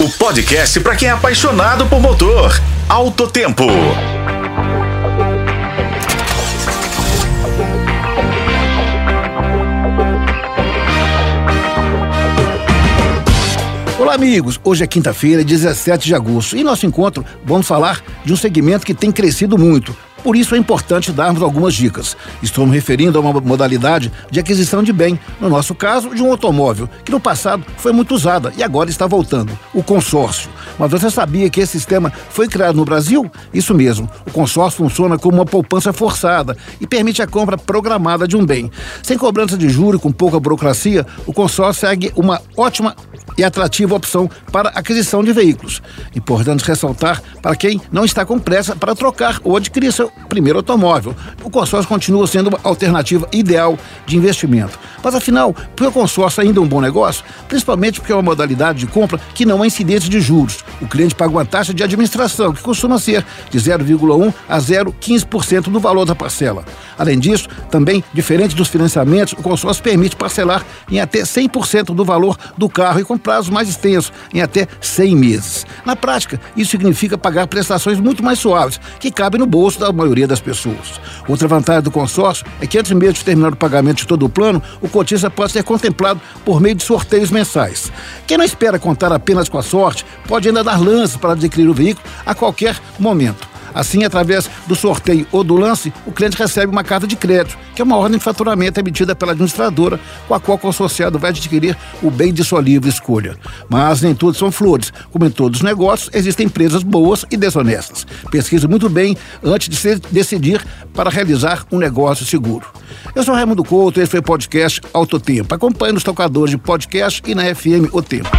o podcast para quem é apaixonado por motor. Alto Tempo. Olá, amigos. Hoje é quinta-feira, 17 de agosto, e nosso encontro vamos falar de um segmento que tem crescido muito, por isso é importante darmos algumas dicas. Estou me referindo a uma modalidade de aquisição de bem, no nosso caso, de um automóvel, que no passado foi muito usada e agora está voltando, o consórcio. Mas você sabia que esse sistema foi criado no Brasil? Isso mesmo. O consórcio funciona como uma poupança forçada e permite a compra programada de um bem. Sem cobrança de juros, com pouca burocracia, o consórcio segue uma ótima e atrativa opção para aquisição de veículos. Importante ressaltar para quem não está com pressa para trocar ou adquirir seu primeiro automóvel. O consórcio continua sendo uma alternativa ideal de investimento. Mas afinal, por o consórcio ainda é um bom negócio? Principalmente porque é uma modalidade de compra que não é incidente de juros. O cliente paga uma taxa de administração, que costuma ser de 0,1 a 0,15% do valor da parcela. Além disso, também, diferente dos financiamentos, o consórcio permite parcelar em até 100% do valor do carro e comprar prazos mais extensos, em até 100 meses. Na prática, isso significa pagar prestações muito mais suaves, que cabem no bolso da maioria das pessoas. Outra vantagem do consórcio é que antes mesmo de terminar o pagamento de todo o plano, o cotista pode ser contemplado por meio de sorteios mensais. Quem não espera contar apenas com a sorte, pode ainda dar lances para adquirir o veículo a qualquer momento. Assim, através do sorteio ou do lance, o cliente recebe uma carta de crédito, que é uma ordem de faturamento emitida pela administradora, com a qual o consociado vai adquirir o bem de sua livre escolha. Mas nem tudo são flores. Como em todos os negócios, existem empresas boas e desonestas. Pesquise muito bem antes de se decidir para realizar um negócio seguro. Eu sou Raimundo Couto, esse foi o podcast Alto Tempo. Acompanhe nos tocadores de podcast e na FM O Tempo.